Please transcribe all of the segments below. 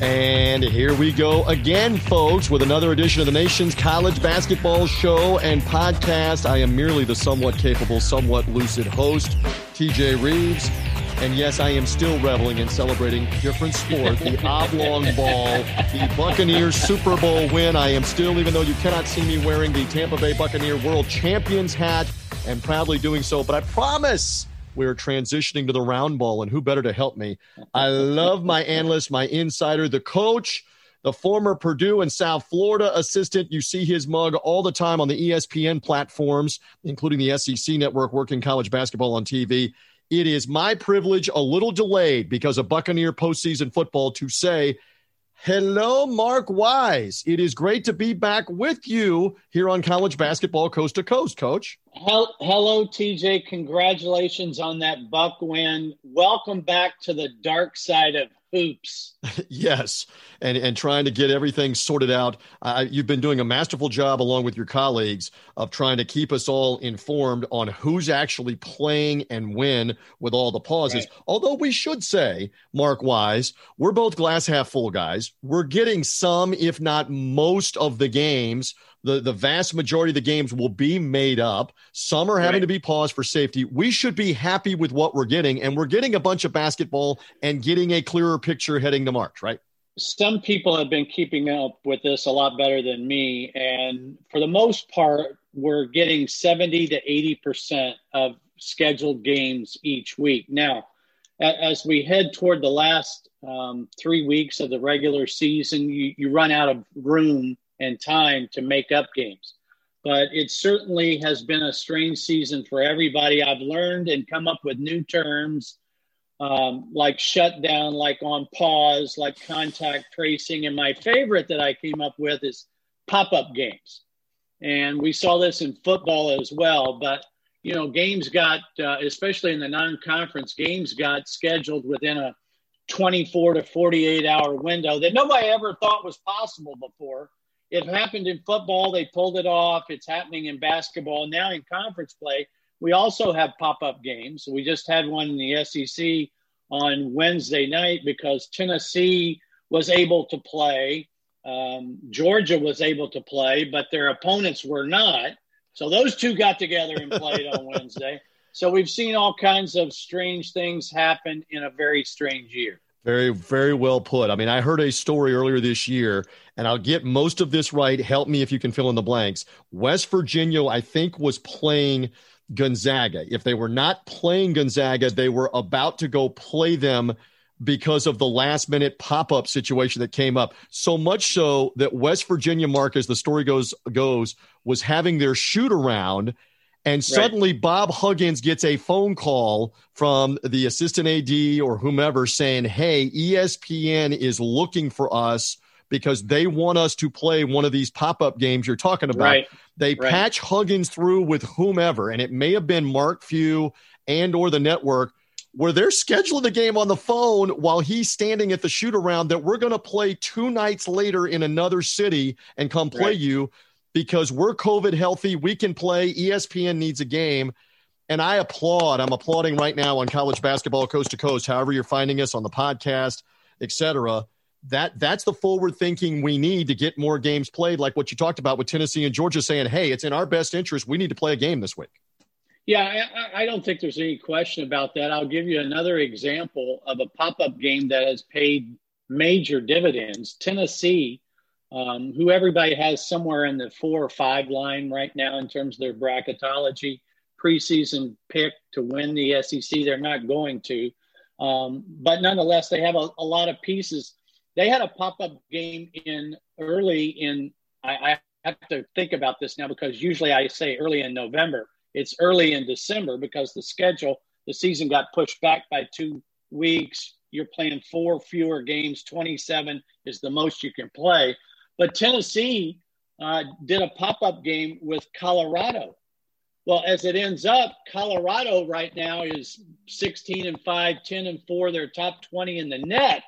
And here we go again, folks, with another edition of the nation's college basketball show and podcast. I am merely the somewhat capable, somewhat lucid host, TJ Reeves. And yes, I am still reveling in celebrating different sport, the oblong ball, the Buccaneers Super Bowl win. I am still, even though you cannot see me wearing the Tampa Bay Buccaneer World Champions hat, and proudly doing so. But I promise we're transitioning to the round ball, and who better to help me? I love my analyst, my insider, the coach, the former Purdue and South Florida assistant. You see his mug all the time on the ESPN platforms, including the SEC network, working college basketball on TV. It is my privilege, a little delayed because of Buccaneer postseason football, to say Hello, Mark Wise. It is great to be back with you here on college basketball coast to coast, coach. Hello, TJ. Congratulations on that Buck win. Welcome back to the dark side of hoops. yes, and and trying to get everything sorted out. Uh, you've been doing a masterful job along with your colleagues of trying to keep us all informed on who's actually playing and when with all the pauses. Right. Although we should say, Mark Wise, we're both glass half full guys. We're getting some, if not most, of the games the, the vast majority of the games will be made up. Some are having right. to be paused for safety. We should be happy with what we're getting, and we're getting a bunch of basketball and getting a clearer picture heading to March, right? Some people have been keeping up with this a lot better than me. And for the most part, we're getting 70 to 80% of scheduled games each week. Now, as we head toward the last um, three weeks of the regular season, you, you run out of room and time to make up games. But it certainly has been a strange season for everybody. I've learned and come up with new terms um, like shutdown, like on pause, like contact tracing. And my favorite that I came up with is pop up games. And we saw this in football as well. But, you know, games got, uh, especially in the non conference, games got scheduled within a 24 to 48 hour window that nobody ever thought was possible before. It happened in football. They pulled it off. It's happening in basketball. Now in conference play, we also have pop up games. We just had one in the SEC on Wednesday night because Tennessee was able to play. Um, Georgia was able to play, but their opponents were not. So those two got together and played on Wednesday. So we've seen all kinds of strange things happen in a very strange year. Very, very well put. I mean, I heard a story earlier this year, and I'll get most of this right. Help me if you can fill in the blanks. West Virginia, I think, was playing Gonzaga. If they were not playing Gonzaga, they were about to go play them because of the last minute pop up situation that came up. So much so that West Virginia, Mark, as the story goes, goes was having their shoot around and suddenly right. Bob Huggins gets a phone call from the assistant AD or whomever saying, Hey, ESPN is looking for us because they want us to play one of these pop up games you're talking about. Right. They right. patch Huggins through with whomever, and it may have been Mark Few and or the network where they're scheduling the game on the phone while he's standing at the shoot around that we're going to play two nights later in another city and come play you because we're COVID healthy. We can play. ESPN needs a game. And I applaud. I'm applauding right now on college basketball coast to coast, however you're finding us on the podcast, etc. That that's the forward thinking we need to get more games played, like what you talked about with Tennessee and Georgia saying, hey, it's in our best interest. We need to play a game this week. Yeah, I, I don't think there's any question about that. I'll give you another example of a pop up game that has paid major dividends. Tennessee um, who everybody has somewhere in the four or five line right now in terms of their bracketology. Preseason pick to win the SEC, they're not going to. Um, but nonetheless, they have a, a, lot of pieces. They had a pop up game in early in, I, I have to think about this now because usually I say early in November. It's early in December because the schedule, the season got pushed back by two weeks. You're playing four fewer games. 27 is the most you can play. But Tennessee uh, did a pop up game with Colorado. Well, as it ends up, Colorado right now is 16 and 5, 10 and 4. They're top 20 in the net.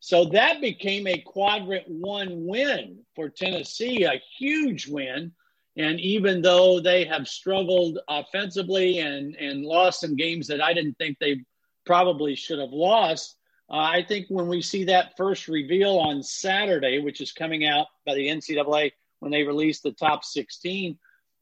So that became a quadrant one win for Tennessee, a huge win. And even though they have struggled offensively and, and lost some games that I didn't think they probably should have lost, Uh, I think when we see that first reveal on Saturday, which is coming out by the NCAA when they release the top 16,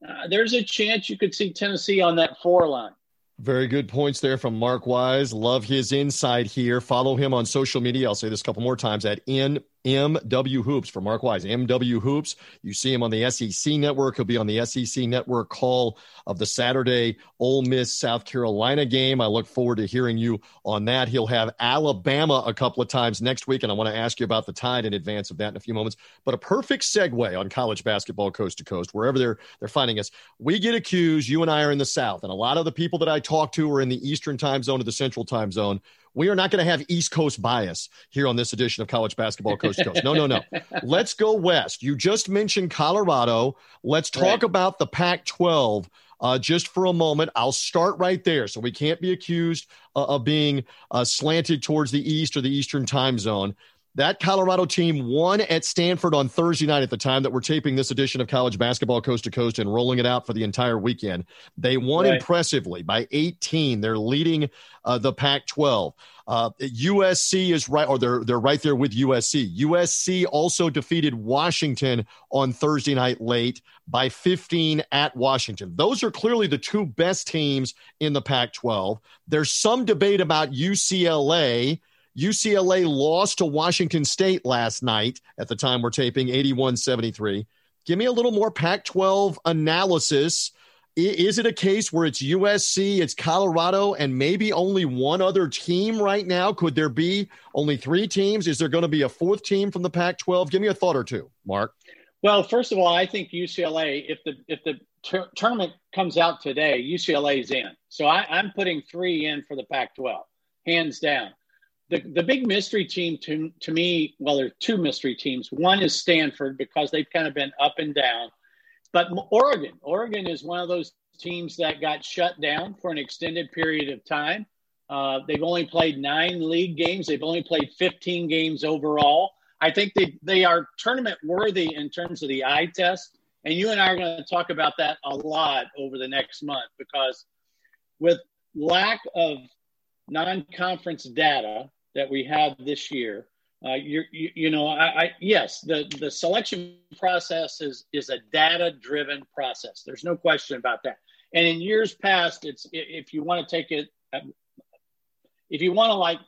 uh, there's a chance you could see Tennessee on that four line. Very good points there from Mark Wise. Love his insight here. Follow him on social media. I'll say this a couple more times at N MW Hoops for Mark Wise. MW Hoops. You see him on the SEC network. He'll be on the SEC network call of the Saturday Ole Miss South Carolina game. I look forward to hearing you on that. He'll have Alabama a couple of times next week, and I want to ask you about the tide in advance of that in a few moments. But a perfect segue on college basketball coast to coast, wherever they're they're finding us. We get accused, you and I are in the South, and a lot of the people that I talk to are in the Eastern time zone or the Central time zone we are not going to have East Coast bias here on this edition of College Basketball Coast to Coast. No, no, no. Let's go west. You just mentioned Colorado. Let's talk right. about the Pac 12 uh, just for a moment. I'll start right there. So we can't be accused uh, of being uh, slanted towards the East or the Eastern time zone. That Colorado team won at Stanford on Thursday night at the time that we're taping this edition of College Basketball Coast to Coast and rolling it out for the entire weekend. They won right. impressively by 18. They're leading uh, the Pac 12. Uh, USC is right, or they're, they're right there with USC. USC also defeated Washington on Thursday night late by 15 at Washington. Those are clearly the two best teams in the Pac 12. There's some debate about UCLA UCLA lost to Washington State last night at the time we're taping 81 73. Give me a little more Pac 12 analysis. Is it a case where it's USC, it's Colorado, and maybe only one other team right now? Could there be only three teams? Is there going to be a fourth team from the Pac 12? Give me a thought or two, Mark. Well, first of all, I think UCLA, if the if the ter- tournament comes out today, UCLA is in. So I, I'm putting three in for the Pac 12, hands down the, the big mystery team to, to me, well, there are two mystery teams. One is Stanford because they've kind of been up and down. But Oregon, Oregon is one of those teams that got shut down for an extended period of time. Uh, they've only played nine league games. They've only played 15 games overall. I think they, they are tournament worthy in terms of the eye test. And you and I are going to talk about that a lot over the next month because with lack of non-conference data that we have this year. Uh, you, you know, I, I, yes, the, the selection process is, is a data driven process. There's no question about that. And in years past, it's if you want to take it, um, if you want to like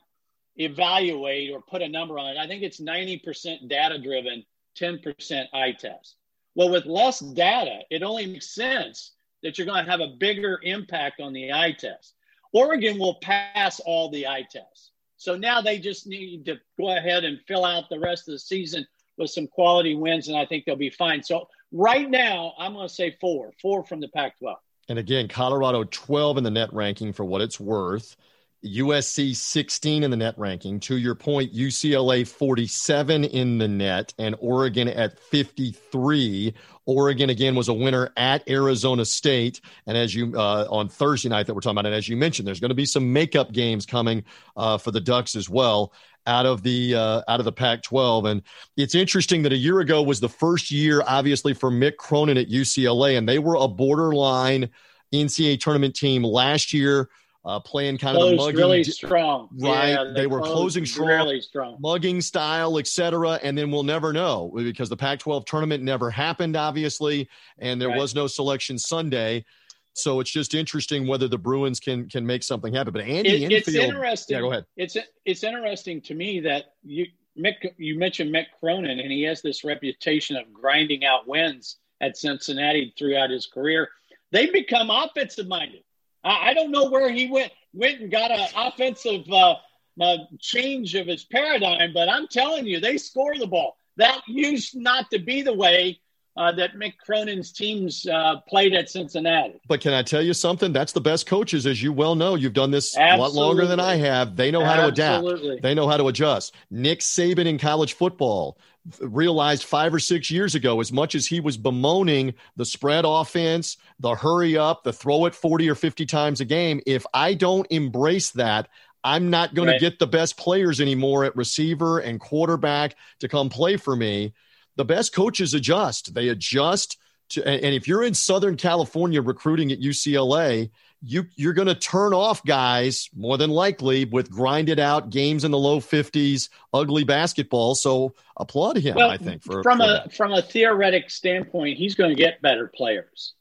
evaluate or put a number on it, I think it's 90% data driven, 10% eye test. Well, with less data, it only makes sense that you're going to have a bigger impact on the eye test. Oregon will pass all the eye tests. So now they just need to go ahead and fill out the rest of the season with some quality wins, and I think they'll be fine. So right now, I'm going to say four, four from the Pac 12. And again, Colorado 12 in the net ranking for what it's worth. USC 16 in the net ranking. To your point, UCLA 47 in the net and Oregon at 53. Oregon again was a winner at Arizona State, and as you uh, on Thursday night that we're talking about, and as you mentioned, there's going to be some makeup games coming uh, for the Ducks as well out of the uh, out of the Pac-12. And it's interesting that a year ago was the first year, obviously, for Mick Cronin at UCLA, and they were a borderline NCAA tournament team last year uh, playing kind closed of the mugging, really strong. Right, yeah, they, they were closing strong, really strong, mugging style, etc. And then we'll never know because the Pac-12 tournament never happened, obviously, and there right. was no selection Sunday. So it's just interesting whether the Bruins can can make something happen. But Andy it, it's interesting. Yeah, go ahead. It's it's interesting to me that you Mick, you mentioned Mick Cronin, and he has this reputation of grinding out wins at Cincinnati throughout his career. They become offensive minded. I, I don't know where he went went and got an offensive uh, uh, change of his paradigm, but I'm telling you, they score the ball. That used not to be the way uh, that Mick Cronin's teams uh, played at Cincinnati. But can I tell you something? That's the best coaches, as you well know. You've done this Absolutely. a lot longer than I have. They know how Absolutely. to adapt. They know how to adjust. Nick Saban in college football realized five or six years ago, as much as he was bemoaning the spread offense, the hurry up, the throw it 40 or 50 times a game, if I don't embrace that, I'm not going right. to get the best players anymore at receiver and quarterback to come play for me the best coaches adjust. They adjust to, and if you're in Southern California recruiting at UCLA, you you're going to turn off guys more than likely with grinded out games in the low 50s, ugly basketball. So applaud him. Well, I think for, from for a that. from a theoretic standpoint, he's going to get better players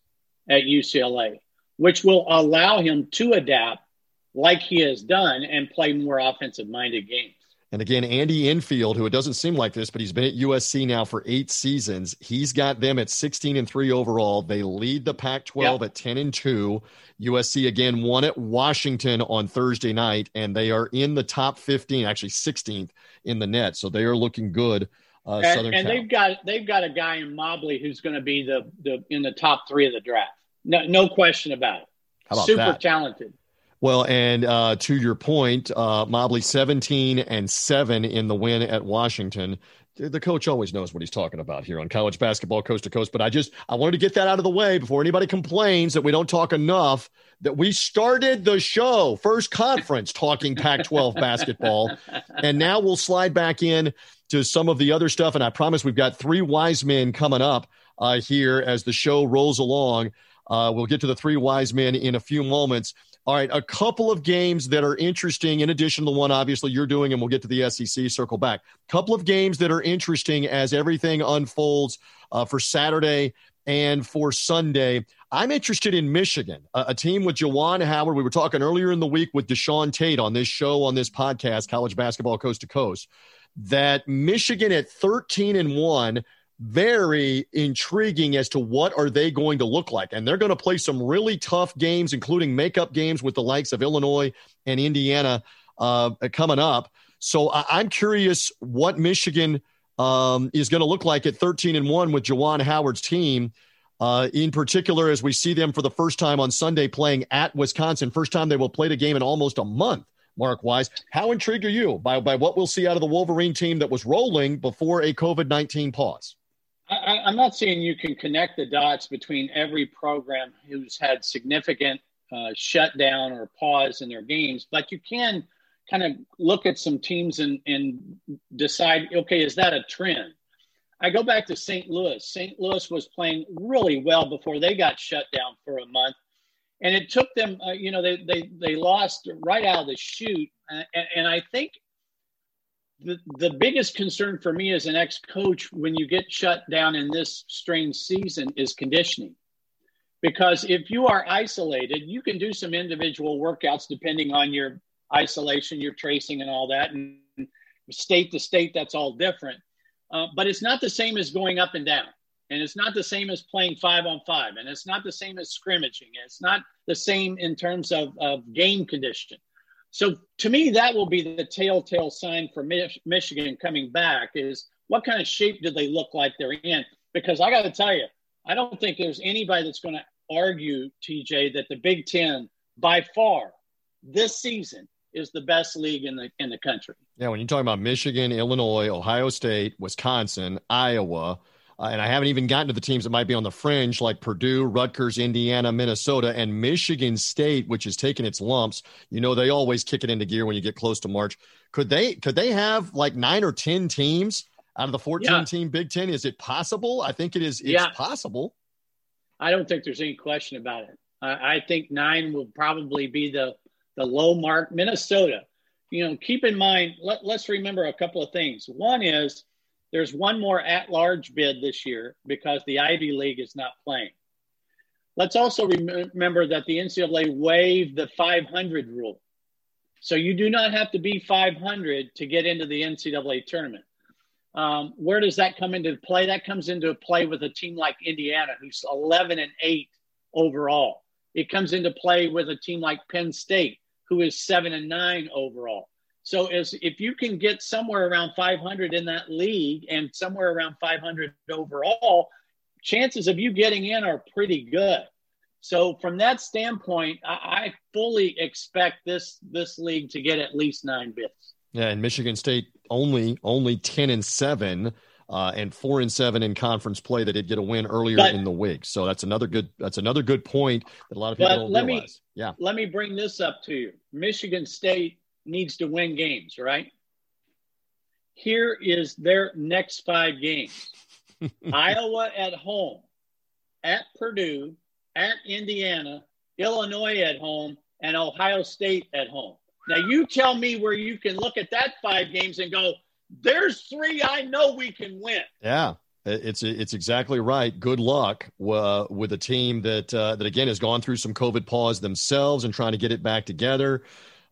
at UCLA, which will allow him to adapt like he has done and play more offensive minded games. And again, Andy Enfield, who it doesn't seem like this, but he's been at USC now for eight seasons. He's got them at 16 and three overall. They lead the Pac 12 yep. at 10 and two. USC again won at Washington on Thursday night, and they are in the top 15, actually 16th in the net. So they are looking good. Uh, and, and they've got they've got a guy in Mobley who's going to be the, the in the top three of the draft. No, no question about it. About Super that? talented. Well, and uh, to your point, uh, Mobley 17 and 7 in the win at Washington. The coach always knows what he's talking about here on college basketball coast to coast. But I just I wanted to get that out of the way before anybody complains that we don't talk enough. That we started the show first conference talking Pac-12 basketball, and now we'll slide back in to some of the other stuff. And I promise we've got three wise men coming up uh, here as the show rolls along. Uh, we'll get to the three wise men in a few moments. All right, a couple of games that are interesting, in addition to the one obviously you're doing, and we'll get to the SEC circle back. Couple of games that are interesting as everything unfolds uh, for Saturday and for Sunday. I'm interested in Michigan, a, a, team with Juwan Howard. We were talking earlier in the week with Deshaun Tate on this show, on this podcast, College Basketball Coast to Coast, that Michigan at 13 and 1 very intriguing as to what are they going to look like and they're going to play some really tough games including makeup games with the likes of illinois and indiana uh, coming up so I- am curious what michigan um, is going to look like at 13 and 1 with Juwan howard's team uh, in particular as we see them for the first time on sunday playing at wisconsin first time they will play the game in almost a month Mark Wise. How intrigued are you by, by what we'll see out of the Wolverine team that was rolling before a COVID 19 pause? I, am not saying you can connect the dots between every program who's had significant uh, shutdown or pause in their games, but you can kind of look at some teams and, and decide, okay, is that a trend? I go back to St. Louis. St. Louis was playing really well before they got shut down for a month. And it took them, uh, you know, they, they, they lost right out of the chute. And, and I think the, the biggest concern for me as an ex coach when you get shut down in this strange season is conditioning. Because if you are isolated, you can do some individual workouts depending on your isolation, your tracing, and all that. And state to state, that's all different. Uh, but it's not the same as going up and down. And it's not the same as playing five on five. And it's not the same as scrimmaging. It's not the same in terms of, of game condition. So to me, that will be the telltale sign for Mich- Michigan coming back is what kind of shape do they look like they're in? Because I got to tell you, I don't think there's anybody that's going to argue, TJ, that the Big Ten by far this season is the best league in the in the country. Yeah, when you're talking about Michigan, Illinois, Ohio State, Wisconsin, Iowa, uh, and I haven't even gotten to the teams that might be on the fringe, like Purdue, Rutgers, Indiana, Minnesota, and Michigan State, which is taking its lumps. You know, they always kick it into gear when you get close to March. Could they? Could they have like nine or ten teams out of the fourteen yeah. team Big Ten? Is it possible? I think it is. It's yeah. possible. I don't think there's any question about it. I, I think nine will probably be the the low mark. Minnesota. You know, keep in mind. Let, let's remember a couple of things. One is there's one more at large bid this year because the Ivy League is not playing. Let's also remember that the NCAA waived the 500 rule. So you do not have to be 500 to get into the NCAA tournament. Um, where does that come into play? That comes into play with a team like Indiana, who's 11 and 8 overall. It comes into play with a team like Penn State, who is 7 and 9 overall. So as if you can get somewhere around 500 in that league and somewhere around 500 overall, chances of you getting in are pretty good. So from that standpoint, I, I fully expect this this league to get at least nine bids. Yeah, and Michigan State only only 10 and seven. Uh, and four and seven in conference play that did get a win earlier but, in the week. So that's another good that's another good point that a lot of people don't let realize. Me, yeah. Let me bring this up to you. Michigan State needs to win games, right? Here is their next five games Iowa at home, at Purdue, at Indiana, Illinois at home, and Ohio State at home. Now, you tell me where you can look at that five games and go, there's three I know we can win. Yeah. It's it's exactly right. Good luck uh, with a team that uh, that again has gone through some COVID pause themselves and trying to get it back together.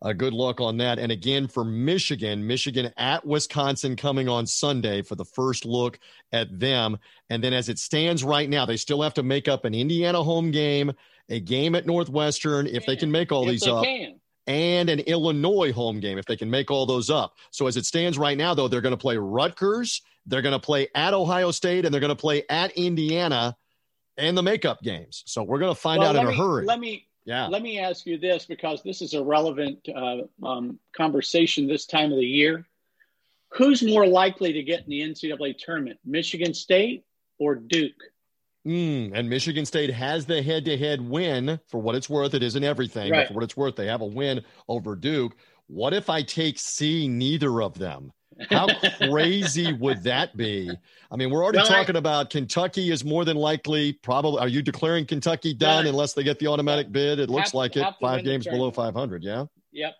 Uh, good luck on that. And again, for Michigan, Michigan at Wisconsin coming on Sunday for the first look at them. And then as it stands right now, they still have to make up an Indiana home game, a game at Northwestern if they can make all if these up. Can. And an Illinois home game if they can make all those up. So as it stands right now, though, they're going to play Rutgers, they're going to play at Ohio State, and they're going to play at Indiana and the makeup games. So we're going to find well, out in me, a hurry. Let me yeah. Let me ask you this because this is a relevant uh, um, conversation this time of the year. Who's more likely to get in the NCAA tournament, Michigan State or Duke? Mm, and Michigan State has the head to head win for what it's worth. It isn't everything, right. but for what it's worth, they have a win over Duke. What if I take C, neither of them? How crazy would that be? I mean, we're already well, talking I, about Kentucky is more than likely probably. Are you declaring Kentucky done unless they get the automatic bid? It looks like it. Five games below 500. Yeah. Yep.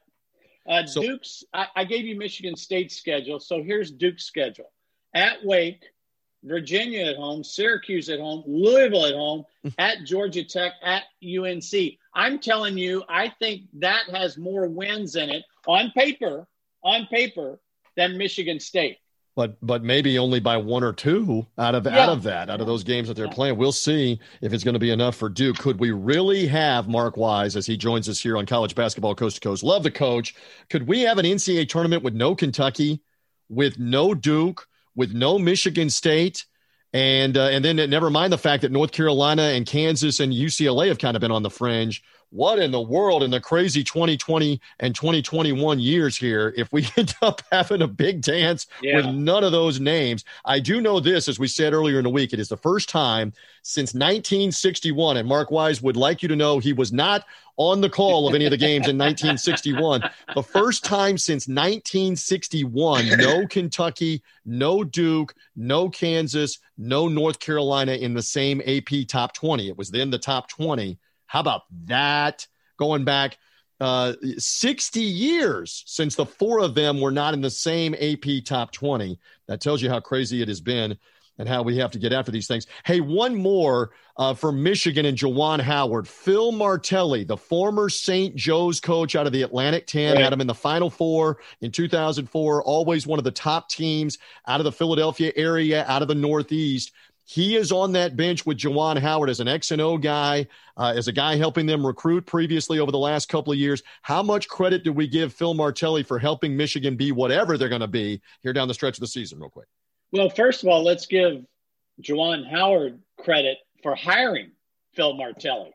Uh, so, Duke's. I, I gave you Michigan State's schedule. So here's Duke's schedule: at Wake, Virginia at home, Syracuse at home, Louisville at home, at Georgia Tech, at UNC. I'm telling you, I think that has more wins in it on paper. On paper than Michigan State. But but maybe only by one or two out of yeah. out of that out of those games that they're playing. We'll see if it's going to be enough for Duke. Could we really have Mark Wise as he joins us here on College Basketball Coast to Coast? Love the coach. Could we have an NCAA tournament with no Kentucky, with no Duke, with no Michigan State? And uh, and then never mind the fact that North Carolina and Kansas and UCLA have kind of been on the fringe what in the world in the crazy 2020 and 2021 years here if we end up having a big dance yeah. with none of those names? I do know this as we said earlier in the week it is the first time since 1961 and mark wise would like you to know he was not on the call of any of the games in 1961 the first time since 1961 no kentucky no duke no kansas no north carolina in the same ap top 20 it was then the top 20 how about that? Going back uh, 60 years since the four of them were not in the same AP top 20. That tells you how crazy it has been and how we have to get after these things. Hey, one more uh, for Michigan and Juwan Howard. Phil Martelli, the former St. Joe's coach out of the Atlantic 10, right. had him in the Final Four in 2004, always one of the top teams out of the Philadelphia area, out of the Northeast. He is on that bench with Juwan Howard as an X and O guy, uh, as a guy helping them recruit previously over the last couple of years. How much credit do we give Phil Martelli for helping Michigan be whatever they're going to be here down the stretch of the season, real quick? Well, first of all, let's give Juwan Howard credit for hiring Phil Martelli.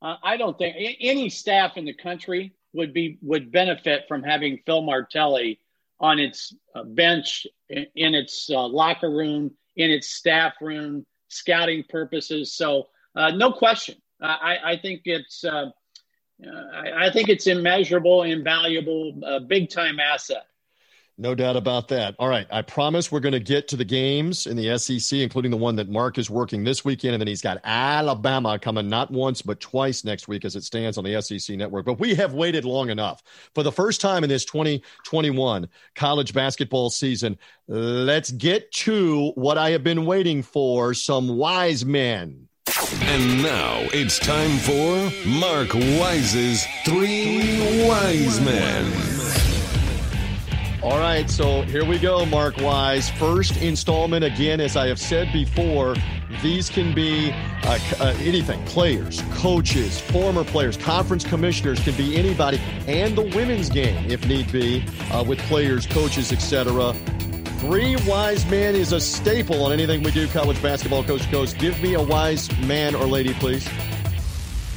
Uh, I don't think any staff in the country would be would benefit from having Phil Martelli on its uh, bench in, in its uh, locker room in its staff room, scouting purposes. So uh, no question, I, I think it's uh, I, I, think it's immeasurable, invaluable, uh, big time asset. No doubt about that. All right. I promise we're going to get to the games in the SEC, including the one that Mark is working this weekend. And then he's got Alabama coming not once, but twice next week as it stands on the SEC network. But we have waited long enough. For the first time in this 2021 college basketball season, let's get to what I have been waiting for some wise men. And now it's time for Mark Wise's Three Wise Men. All right, so here we go, Mark Wise. First installment, again, as I have said before, these can be uh, uh, anything players, coaches, former players, conference commissioners, can be anybody, and the women's game, if need be, uh, with players, coaches, etc. Three wise men is a staple on anything we do college basketball, coach to coach. Give me a wise man or lady, please.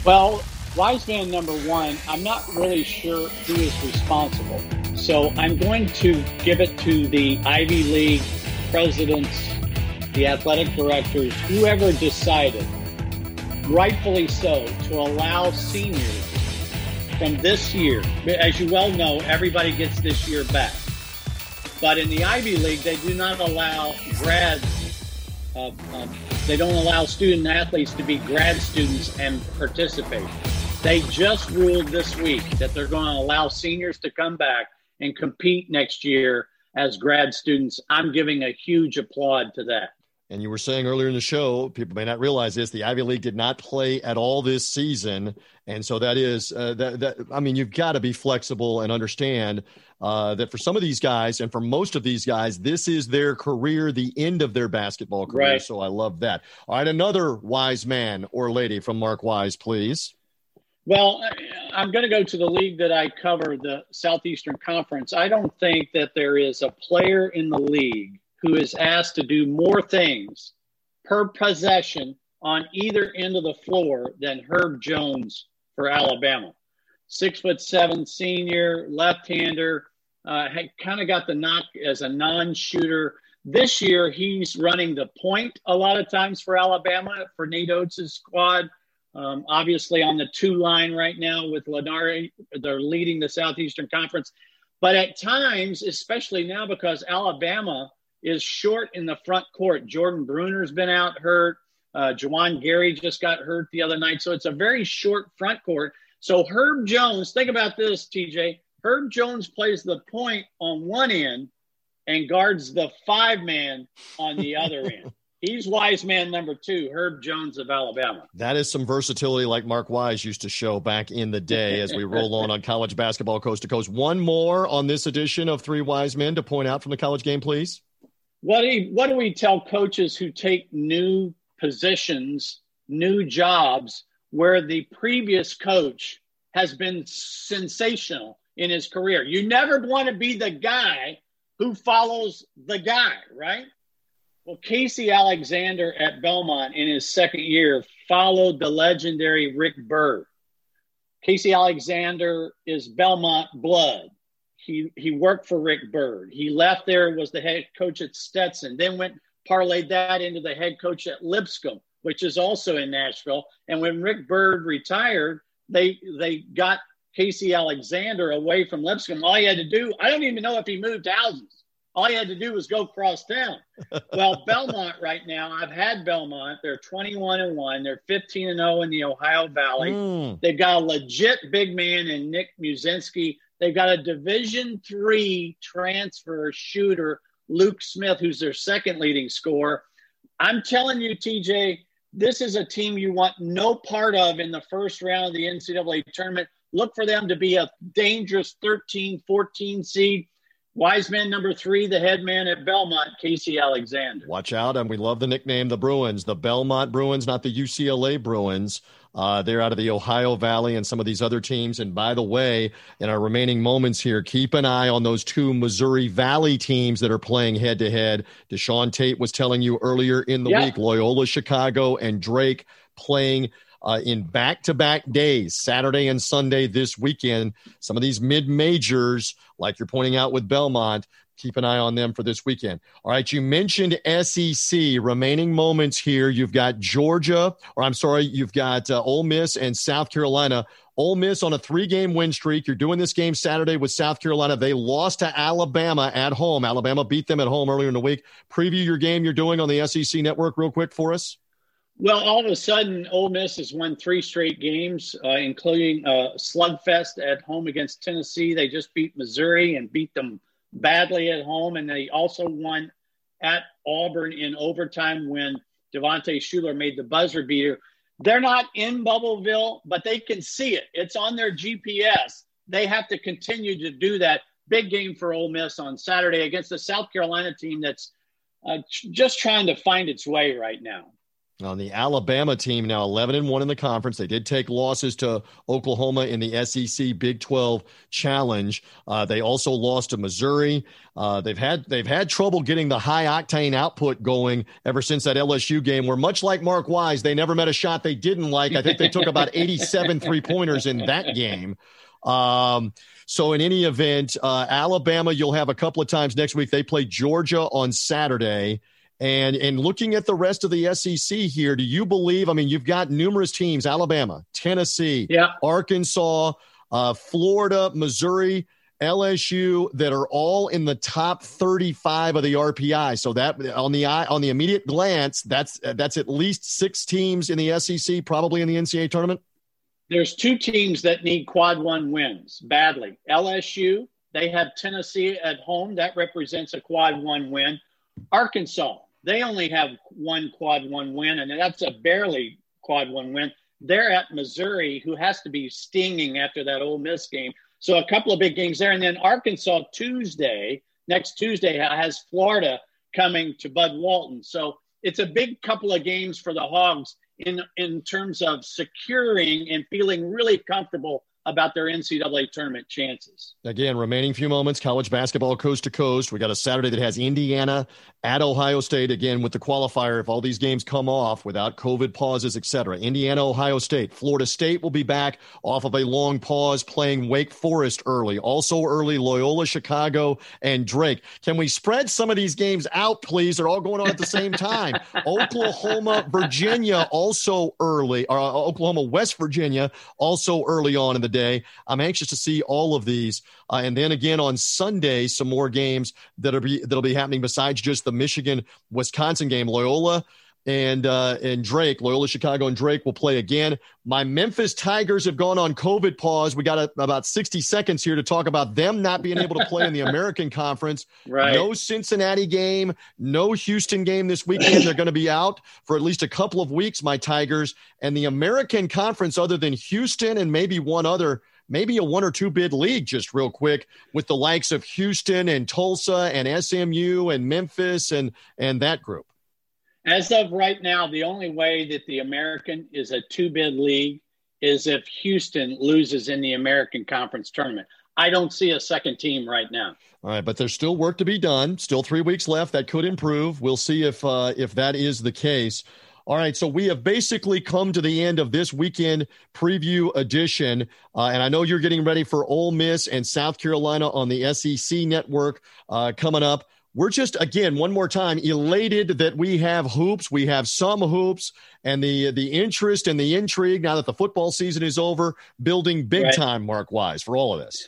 Well, wise man number one, I'm not really sure who is responsible so I'm going to give it to the Ivy League presidents, the athletic directors, whoever decided, rightfully so, to allow seniors from this year. As you well know, everybody gets this year back. But in the Ivy League, they do not allow grad. Uh, uh, they don't allow student athletes to be grad students and participate. They just ruled this week that they're going to allow seniors to come back and compete next year as grad students. I'm giving a huge applaud to that. And you were saying earlier in the show, people may not realize this: the Ivy League did not play at all this season, and so that is uh, that. That I mean, you've got to be flexible and understand uh, that for some of these guys, and for most of these guys, this is their career, the end of their basketball career. Right. So I love that. All right, another wise man or lady from Mark Wise, please. Well, I'm going to go to the league that I cover, the Southeastern Conference. I don't think that there is a player in the league who is asked to do more things per possession on either end of the floor than Herb Jones for Alabama. Six foot seven senior, left hander, uh, kind of got the knock as a non shooter. This year, he's running the point a lot of times for Alabama, for Nate Oats' squad. Um, obviously, on the two line right now with Lunardi, they're leading the Southeastern Conference. But at times, especially now because Alabama is short in the front court. Jordan Bruner's been out hurt. Uh, Juwan Gary just got hurt the other night. So it's a very short front court. So Herb Jones, think about this, TJ. Herb Jones plays the point on one end and guards the five man on the other end. He's wise man number two, Herb Jones of Alabama. That is some versatility like Mark Wise used to show back in the day as we roll on on college basketball coast to coast. One more on this edition of Three Wise Men to point out from the college game, please. What do, you, what do we tell coaches who take new positions, new jobs, where the previous coach has been sensational in his career? You never want to be the guy who follows the guy, right? Well, Casey Alexander at Belmont in his second year followed the legendary Rick Byrd. Casey Alexander is Belmont blood. He he worked for Rick Byrd. He left there, was the head coach at Stetson, then went parlayed that into the head coach at Lipscomb, which is also in Nashville. And when Rick Byrd retired, they they got Casey Alexander away from Lipscomb. All he had to do, I don't even know if he moved houses. All you had to do was go cross town. well, Belmont right now, I've had Belmont. They're 21 and 1. They're 15 and 0 in the Ohio Valley. Mm. They've got a legit big man in Nick Muszynski They've got a Division three transfer shooter, Luke Smith, who's their second leading scorer. I'm telling you, TJ, this is a team you want no part of in the first round of the NCAA tournament. Look for them to be a dangerous 13, 14 seed. Wise man number three, the head man at Belmont, Casey Alexander. Watch out. And we love the nickname, the Bruins, the Belmont Bruins, not the UCLA Bruins. Uh, they're out of the Ohio Valley and some of these other teams. And by the way, in our remaining moments here, keep an eye on those two Missouri Valley teams that are playing head to head. Deshaun Tate was telling you earlier in the week, Loyola Chicago and Drake playing uh, in back to back days, Saturday and Sunday this weekend. Some of these mid majors, like you're pointing out with Belmont, keep an eye on them for this weekend. All right, you mentioned SEC. Remaining moments here. You've got Georgia, or I'm sorry, you've got uh, Ole Miss and South Carolina. Ole Miss on a three-game win streak. You're doing this game Saturday with South Carolina. They lost to Alabama at home. Alabama beat them at home earlier in the week. Preview your game you're doing on the SEC network real quick for us. Well, all of a sudden, Ole Miss has won three straight games, uh, including a slugfest at home against Tennessee. They just beat Missouri and beat them badly at home, and they also won at Auburn in overtime when Devontae Shuler made the buzzer beater. They're not in Bubbleville, but they can see it. It's on their GPS. They have to continue to do that. Big game for Ole Miss on Saturday against the South Carolina team that's uh, just trying to find its way right now. On the Alabama team, now 11 and 1 in the conference. They did take losses to Oklahoma in the SEC Big 12 Challenge. Uh, they also lost to Missouri. Uh, they've had they've had trouble getting the high octane output going ever since that LSU game. Where much like Mark Wise, they never met a shot they didn't like. I think they took about 87 three pointers in that game. Um, so in any event, uh, Alabama, you'll have a couple of times next week. They play Georgia on Saturday. And and looking at the rest of the SEC here, do you believe? I mean, you've got numerous teams: Alabama, Tennessee, yeah. Arkansas, uh, Florida, Missouri, LSU, that are all in the top 35 of the RPI. So that on the eye, on the immediate glance, that's that's at least six teams in the SEC, probably in the NCAA tournament. there's two teams that need quad one wins badly. LSU, they have Tennessee at home. That represents a quad one win. Arkansas, they only have one quad one win, and that's a barely quad one win. They're at Missouri, who has to be stinging after that Ole Miss game. So a couple of big games there. And then Arkansas Tuesday, next Tuesday, has Florida coming to Bud Walton. So it's a big couple of games for the Hogs in in terms of securing and feeling really comfortable about their NCAA tournament chances. Again, remaining few moments, college basketball coast to coast. We got a Saturday that has Indiana at Ohio State again with the qualifier if all these games come off without COVID pauses, etc. Indiana, Ohio State, Florida State will be back off of a long pause playing Wake Forest early. Also early Loyola Chicago and Drake. Can we spread some of these games out please? They're all going on at the same time. Oklahoma, Virginia also early or uh, Oklahoma, West Virginia also early on in the day. I'm anxious to see all of these. Uh, and then again on Sunday, some more games that'll be that'll be happening besides just the Michigan Wisconsin game. Loyola and uh, and Drake, Loyola Chicago and Drake will play again. My Memphis Tigers have gone on COVID pause. We got a, about 60 seconds here to talk about them not being able to play in the American Conference. Right. No Cincinnati game, no Houston game this weekend. They're going to be out for at least a couple of weeks. My Tigers and the American Conference, other than Houston and maybe one other maybe a one or two bid league just real quick with the likes of Houston and Tulsa and SMU and Memphis and and that group. As of right now, the only way that the American is a two bid league is if Houston loses in the American Conference tournament. I don't see a second team right now. All right, but there's still work to be done. Still three weeks left. That could improve. We'll see if uh, if that is the case. All right, so we have basically come to the end of this weekend preview edition, uh, and I know you're getting ready for Ole Miss and South Carolina on the SEC network uh, coming up we're just again one more time elated that we have hoops. We have some hoops and the the interest and the intrigue now that the football season is over building big right. time mark wise for all of this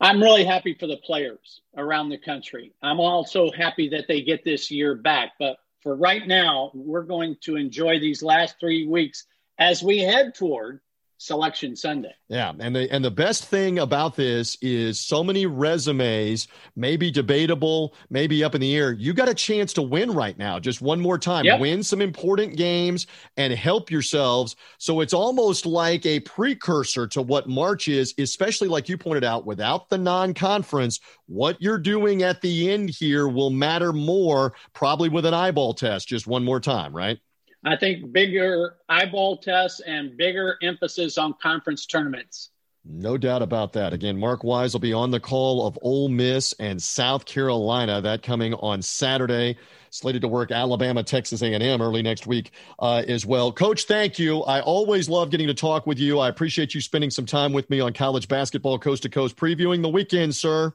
i'm really happy for the players around the country. I'm also happy that they get this year back but for right now we're going to enjoy these last three weeks as we head toward selection sunday. Yeah and the and the best thing about this is so many resumes maybe debatable maybe up in the air. You got a chance to win right now just one more time. Yep. win some important games and help yourselves. So it's almost like a precursor to what march is especially like you pointed out without the non-conference what you're doing at the end here will matter more probably with an eyeball test just one more time right I think bigger eyeball tests and bigger emphasis on conference tournaments. No doubt about that. Again, Mark Wise will be on the call of Ole Miss and South Carolina. That coming on Saturday. Slated to work Alabama, Texas A&M early next week uh, as well. Coach, thank you. I always love getting to talk with you. I appreciate you spending some time with me on college basketball coast to coast, previewing the weekend, sir.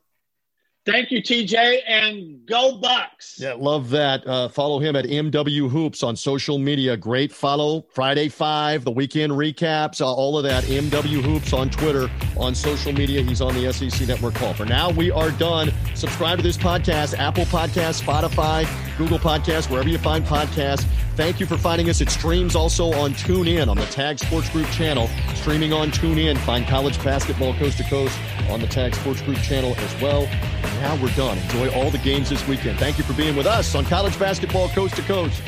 Thank you, TJ, and go Bucks. Yeah, love that. Uh, follow him at MW Hoops on social media. Great follow. Friday Five, the weekend recaps, uh, all of that. MW Hoops on Twitter, on social media. He's on the SEC Network call. For now, we are done. Subscribe to this podcast, Apple Podcast, Spotify, Google Podcast, wherever you find podcasts. Thank you for finding us. It streams also on TuneIn on the Tag Sports Group channel. Streaming on TuneIn. Find college basketball coast to coast on the Tag Sports Group channel as well. Now we're done. Enjoy all the games this weekend. Thank you for being with us on college basketball coast to coast.